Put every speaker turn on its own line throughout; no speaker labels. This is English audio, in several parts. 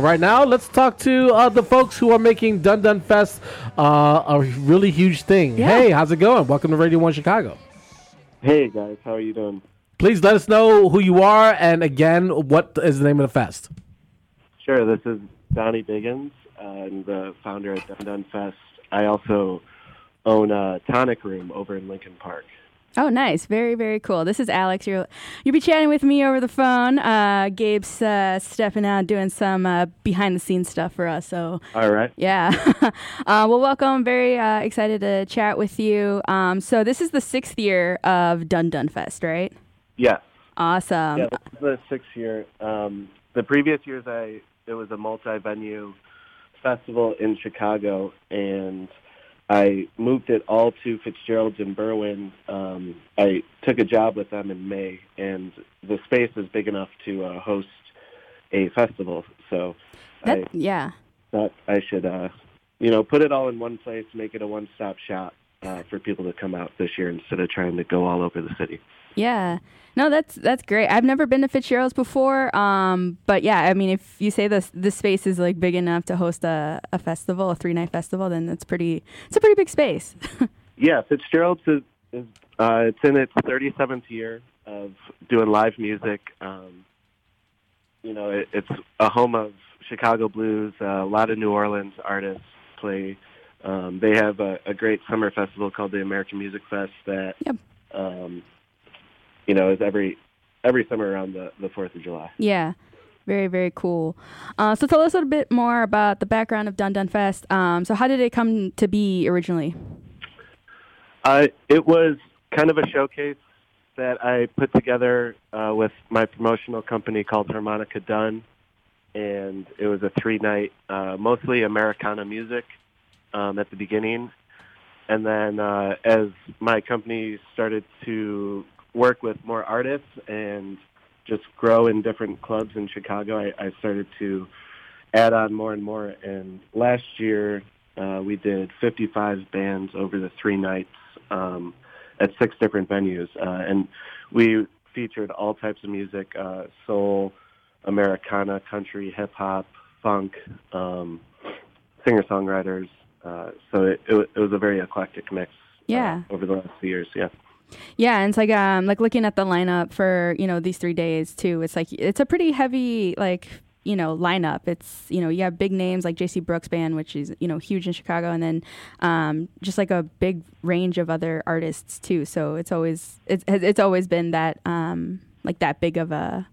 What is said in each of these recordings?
But right now, let's talk to uh, the folks who are making Dunn Dunn Fest uh, a really huge thing.
Yeah.
Hey, how's it going? Welcome to Radio One Chicago.
Hey guys, how are you doing?
Please let us know who you are and again, what is the name of the fest?
Sure, this is Donnie Biggins. Uh, I'm the founder of Dunn Dunn Fest. I also own a tonic room over in Lincoln Park.
Oh, nice. Very, very cool. This is Alex. You'll, you'll be chatting with me over the phone. Uh, Gabe's uh, stepping out doing some uh, behind the scenes stuff for us. So,
All right.
yeah. uh, well, welcome. Very uh, excited to chat with you. Um, so, this is the sixth year of Dunn Dunn Fest, right?
Yes.
Awesome.
yeah, this is the sixth year. Um, the previous years, I it was a multi-venue festival in Chicago, and I moved it all to Fitzgerald's in Berwyn. Um, I took a job with them in May, and the space is big enough to uh, host a festival. So
That,
I
yeah.
thought I should, uh, you know, put it all in one place, make it a one-stop shop uh, for people to come out this year instead of trying to go all over the city.
Yeah. No, that's that's great. I've never been to Fitzgerald's before, um, but yeah, I mean, if you say this this space is like big enough to host a, a festival, a three night festival, then it's pretty it's a pretty big space.
Yeah, Fitzgerald's is, is uh, it's in its 37th year of doing live music. Um, you know, it, it's a home of Chicago blues. Uh, a lot of New Orleans artists play. Um, they have a, a great summer festival called the American Music Fest that,
Yep.
um, you know, is every every summer around the the Fourth of July.
yeah, very very cool. Uh, so tell us a little bit more about the background of Dunn Dunn Fest. Um, so how did it come to be originally?
Uh, it was kind of a showcase that I put together uh, with my promotional company called Harmonica Dunn, and it was a three-night, uh, mostly Americana music um, at the beginning, and then uh, as my company started to work with more artists and just grow in different clubs in Chicago, I, I started to add on more and more. And last year, uh, we did 55 bands over the three nights um, at six different venues, uh, and we featured all types of music: uh, soul, Americana, country, hip hop, funk, um, singer-songwriters. Uh, so it, it, it was a very eclectic mix. uh, over the last few years, yeah.
Yeah, and it's like um like looking at the lineup for you know these three days too. It's like it's a pretty heavy like you know lineup. It's you know you have big names like J.C. Brooks band, which is you know huge in Chicago, and then um just like a big range of other artists too. So it's always it's it's always been that um like that big of a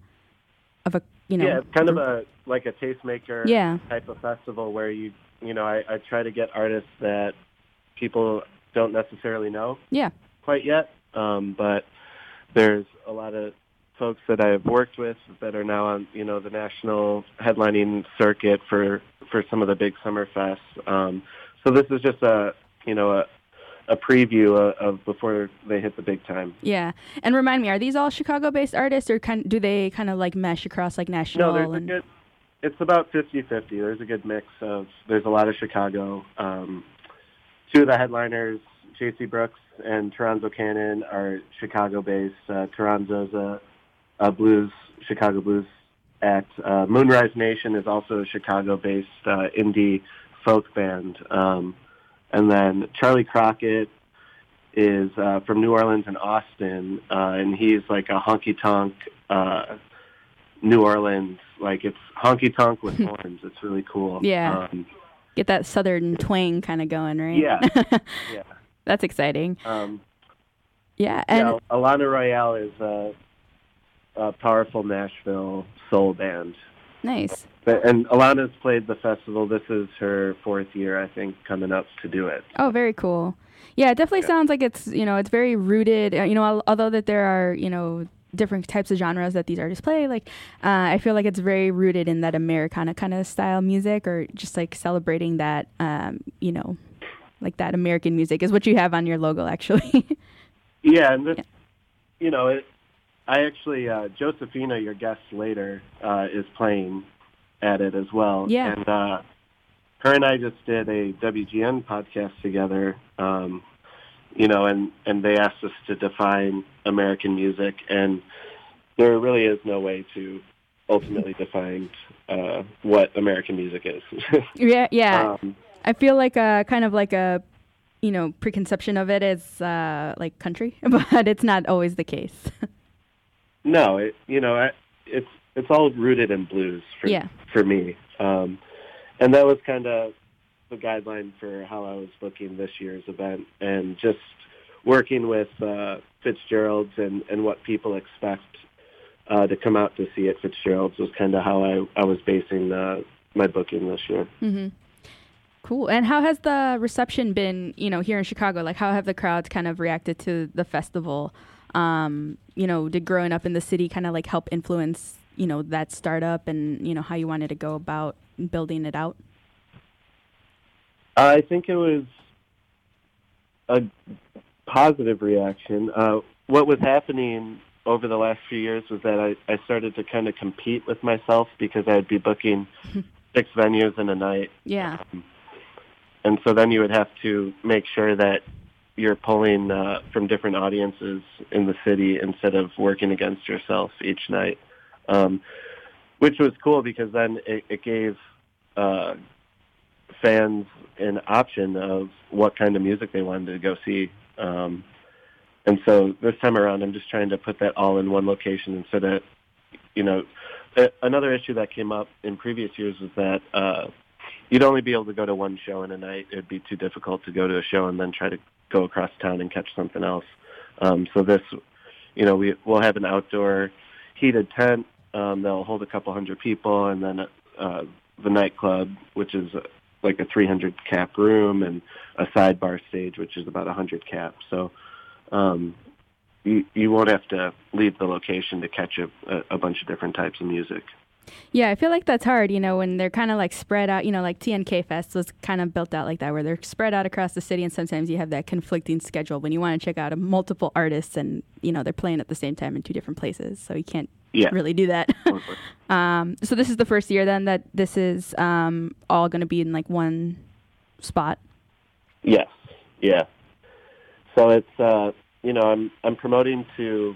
of a you know
yeah, kind of a like a tastemaker
Yeah.
type of festival where you you know I, I try to get artists that people don't necessarily know
yeah
quite yet, um, but there's a lot of folks that I've worked with that are now on you know the national headlining circuit for for some of the big summer fests. Um, so this is just a you know a a preview of, of before they hit the big time.
yeah. And remind me, are these all Chicago based artists or kind do they kind of like mesh across like national?
No, there's a
and,
good. It's about 50-50. There's a good mix of. There's a lot of Chicago. Um, two of the headliners, J.C. Brooks and Toronzo Cannon, are Chicago-based. Uh, Toronzo's a, a blues, Chicago blues act. Uh, Moonrise Nation is also a Chicago-based uh, indie folk band. Um, and then Charley Crockett is uh, from New Orleans and Austin, uh, and he's like a honky tonk. Uh, New Orleans, like it's honky tonk with horns. It's really cool.
Yeah.
Um,
get that southern twang kind of going, right?
yeah. yeah.
That's exciting.
Um,
Yeah, and
yeah, Alana Royale is a, a powerful Nashville soul band.
nice.
But- And Alana's played the festival. This is her fourth year, I think, coming up to do it.
Oh, very cool. Yeah, it definitely sounds like it's you know it's very rooted. uh, You know, although that there are you know different types of genres that these artists play, like uh, I feel like it's very rooted in that Americana kind of style music, or just like celebrating that um, you know like that American music is what you have on your logo actually.
Yeah, and this, you know, it, I actually uh, Josephina, your guest later, uh, is playing at it as well.
Yeah.
and uh, her and I just did a WGN podcast together. Um, you know, and and they asked us to define American music, and there really is no way to ultimately define uh, what American music is.
Yeah, yeah.
um,
I feel like a kind of like a you know preconception of it is uh, like country, but it's not always the case.
no, it, you know, I, it's it's all rooted in blues for
Yeah.
for me, um, and that was kind of the guideline for how I was booking this year's event, and just working with uh, Fitzgerald's and and what people expect uh, to come out to see at Fitzgerald's was kind of how I I was basing my booking this year.
hmm Cool. And how has the reception been? You know, here in Chicago, like how have the crowds kind of reacted to the festival? Um, you know, did growing up in the city kind of like help influence you know that startup and you know how you wanted to go about building it out?
I think it was a positive reaction. Uh, what was happening over the last few years was that I, I started to kind of compete with myself because I'd be booking six venues in a night.
Yeah.
And so then you would have to make sure that you're pulling uh, from different audiences in the city instead of working against yourself each night, um, which was cool because then it, it gave uh, fans an option of what kind of music they wanted to go see. Um, and so this time around, I'm just trying to put that all in one location instead of, you know, another issue that came up in previous years was that uh, you'd only be able to go to one show in a night. It'd be too difficult to go to a show and then try to go across town and catch something else. Um, so this, you know, we we'll have an outdoor heated tent um, that'll hold a couple hundred people, and then uh, the nightclub, which is like a 300 cap room, and a sidebar stage, which is about 100 cap. So um, you you won't have to leave the location to catch a, a, bunch of different types of music.
Yeah, I feel like that's hard, you know, when they're kind of like spread out, you know, like TNK Fest was kind of built out like that, where they're spread out across the city, and sometimes you have that conflicting schedule when you want to check out a multiple artists and, you know, they're playing at the same time in two different places. So you can't
Yeah.
really do that. um, so this is the first year then that this is um, all going to be in like one spot.
Yes. Yeah. So it's uh, you know I'm I'm promoting to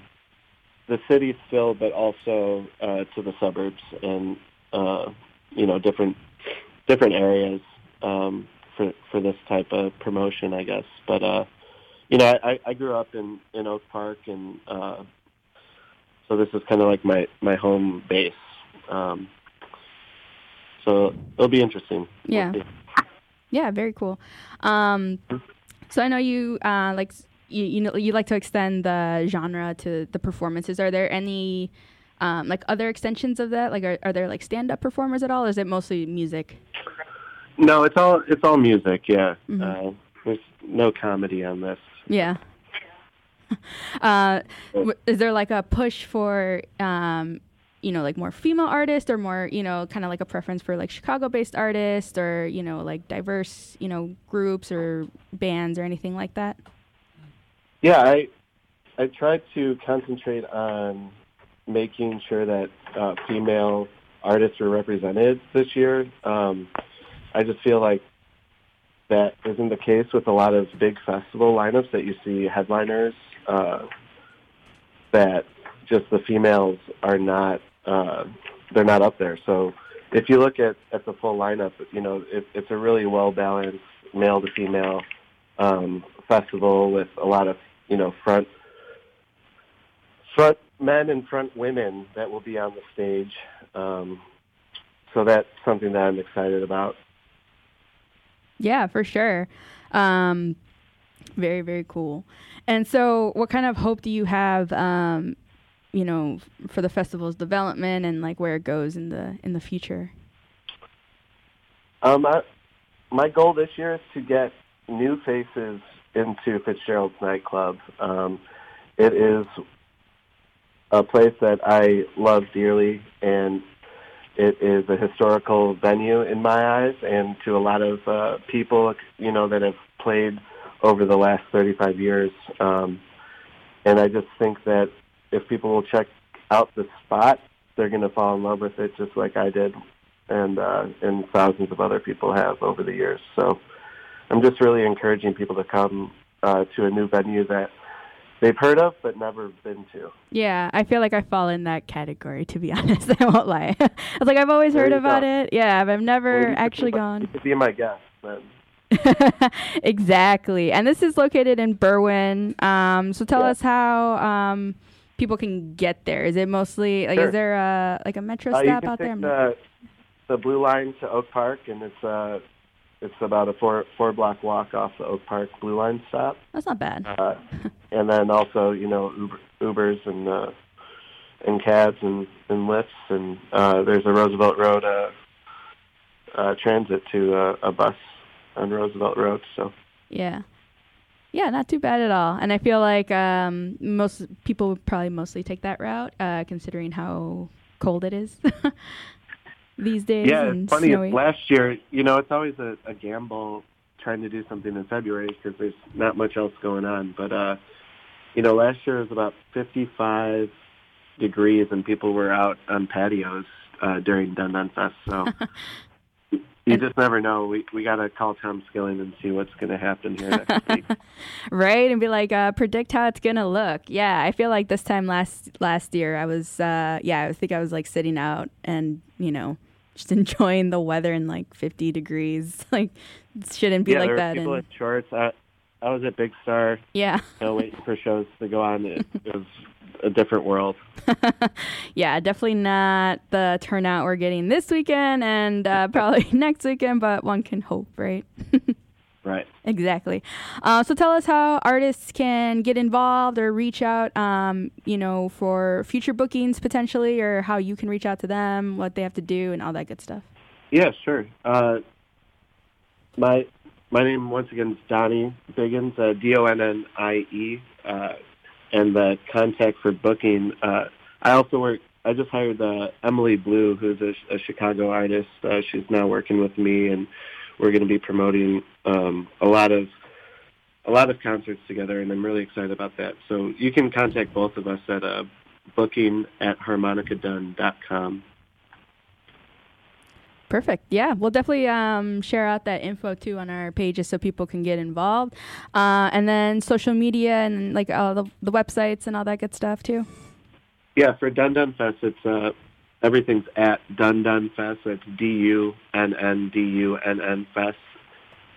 the city still, but also uh, to the suburbs and uh, you know different different areas um, for for this type of promotion, I guess. But uh, you know I, I grew up in in Oak Park, and uh, so this is kind of like my my home base. Um, so it'll be interesting. We'll
Yeah. Yeah, very cool. Um, so I know you uh, like you you know you like to extend the genre to the performances. Are there any um, like other extensions of that? Like, are, are there like stand up performers at all, or is it mostly music?
No, it's all it's all music. Yeah,
Mhm.
uh, there's no comedy on this.
Yeah. uh, w- is there like a push for um, you know like more female artists, or more you know kind of like a preference for like Chicago-based artists, or you know like diverse you know groups or bands or anything like that?
Yeah, I I tried to concentrate on making sure that uh, female artists were represented this year. Um, I just feel like that isn't the case with a lot of big festival lineups that you see headliners uh, that just the females are not uh, they're not up there. So if you look at, at the full lineup, you know it, it's a really well balanced male to female um, festival with a lot of you know front front men and front women that will be on the stage. Um, so that's something that I'm excited about.
Yeah, for sure. Um, very, very cool. And so, what kind of hope do you have, um, you know, for the festival's development and like where it goes in the in the future?
Um, I, my goal this year is to get new faces into Fitzgerald's nightclub. Um, it is a place that I love dearly, and it is a historical venue in my eyes, and to a lot of uh, people, you know, that have played over the last 35 years. Um, and I just think that if people will check out the spot, they're going to fall in love with it, just like I did and uh, and thousands of other people have over the years. So I'm just really encouraging people to come uh, to a new venue that they've heard of but never been to.
Yeah, I feel like I fall in that category. To be honest, I won't lie. I was like, I've always
There
heard about
go.
it. Yeah, but I've never
Well,
actually
my-
gone.
You could be my guest then.
exactly. And this is located in Berwyn. Um, so tell
Yeah.
us how um, people can get there. Is it mostly like
Sure.
is there a like a metro
Uh,
stop out there?
the the blue line to Oak Park, and it's uh it's about a four four block walk off the Oak Park blue line stop.
That's not bad.
Uh, and then also, you know, Uber, Ubers and uh, and cabs and, and Lyfts, and uh, there's a Roosevelt Road uh, uh, transit to uh, a bus on Roosevelt Road. So
Yeah. Yeah, not too bad at all. And I feel like um, most people would probably mostly take that route, uh, considering how cold it is these days.
yeah, it's funny.
snowy.
Last year, you know, it's always a, a gamble trying to do something in February because there's not much else going on. But uh, you know, last year was about 55 degrees, and people were out on patios uh, during Dunn Dunn Fest. So. You just never know. We we gotta call Tom Skilling and see what's gonna happen here next week.
right and be like uh, predict how it's gonna look yeah i feel like this time last last year i was uh yeah i think i was like sitting out and you know just enjoying the weather in like 50 degrees like it shouldn't be
yeah,
like
there
that
were people
and
in shorts. I, I was at Big Star,
yeah
you know, waiting for shows to go on. It, it was a different world.
yeah definitely not the turnout we're getting this weekend and uh, probably next weekend but one can hope right
Right.
Exactly. Uh, so tell us how artists can get involved or reach out, um, you know, for future bookings potentially, or how you can reach out to them, what they have to do, and all that good stuff.
Yeah, sure. Uh, my my name once again is Donnie Biggins, uh, D O N N I E, uh, and the contact for booking. Uh, I also work. I just hired uh, Emily Blue, who's a, a Chicago artist. Uh, she's now working with me, and we're going to be promoting um, a lot of a lot of concerts together, and I'm really excited about that. So you can contact both of us at uh, booking at harmonicadunn.com.
Perfect. Yeah, we'll definitely um, share out that info too on our pages so people can get involved, uh, and then social media and like all the, the websites and all that good stuff too.
Yeah, for Dunn Dunn Fest, it's uh, everything's at Dunn Dunn Fest. It's D U N N D U N N Fest,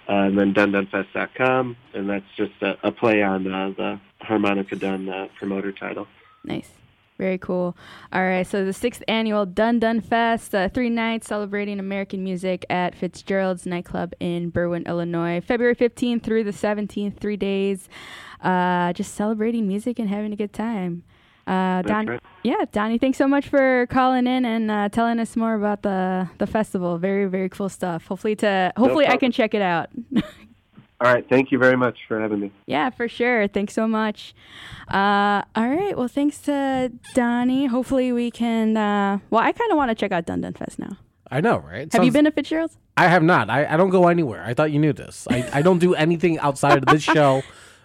uh, and then DunnDunnFest.com, and that's just a, a play on uh, the Harmonica Dunn uh, promoter title.
Nice. Very cool. All right, so the sixth annual Dunn Dunn Fest, uh, three nights celebrating American music at Fitzgerald's nightclub in Berwyn, Illinois, February 15th through the 17th, three days, uh, just celebrating music and having a good time. Uh, Don,
right.
yeah, Donnie, thanks so much for calling in and uh, telling us more about the the festival. Very, very cool stuff. Hopefully, to hopefully I can check it out.
All right, thank you very much for having me.
Yeah, for sure. Thanks so much. Uh, all right. Well, thanks to Donnie. Hopefully, we can. Uh, well, I kind of want to check out Dunn Dunn Fest now.
I know, right?
Have you been to Fitzgerald's?
I have not. I, I don't go anywhere. I thought you knew this. I, I don't do anything outside of this show,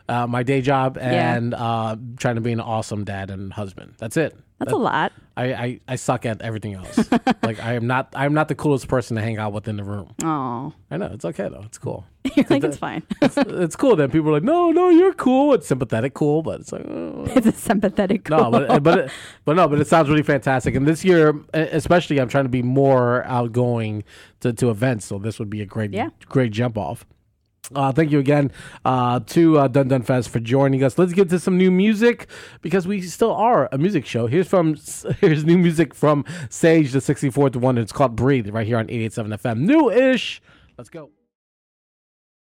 uh, my day job,
Yeah.
and uh, trying to be an awesome dad and husband. That's it.
That's
That-
a lot.
I, I, I suck at everything else. like I am not I am not the coolest person to hang out with in the room.
Oh,
I know it's okay though. It's cool.
you're like it's fine.
It's, it's cool. Then people are like, no, no, you're cool. It's sympathetic cool, but it's like, oh.
it's a sympathetic.
no, but but it, but no, but it sounds really fantastic. And this year, especially, I'm trying to be more outgoing to, to events. So this would be a great
Yeah.
great jump off. Uh, thank you again uh, to uh, Dunn Dunn Fest for joining us. Let's get to some new music because we still are a music show. Here's from here's new music from Sage the 64th one. It's called Breathe right here on 887 FM. New ish. Let's go.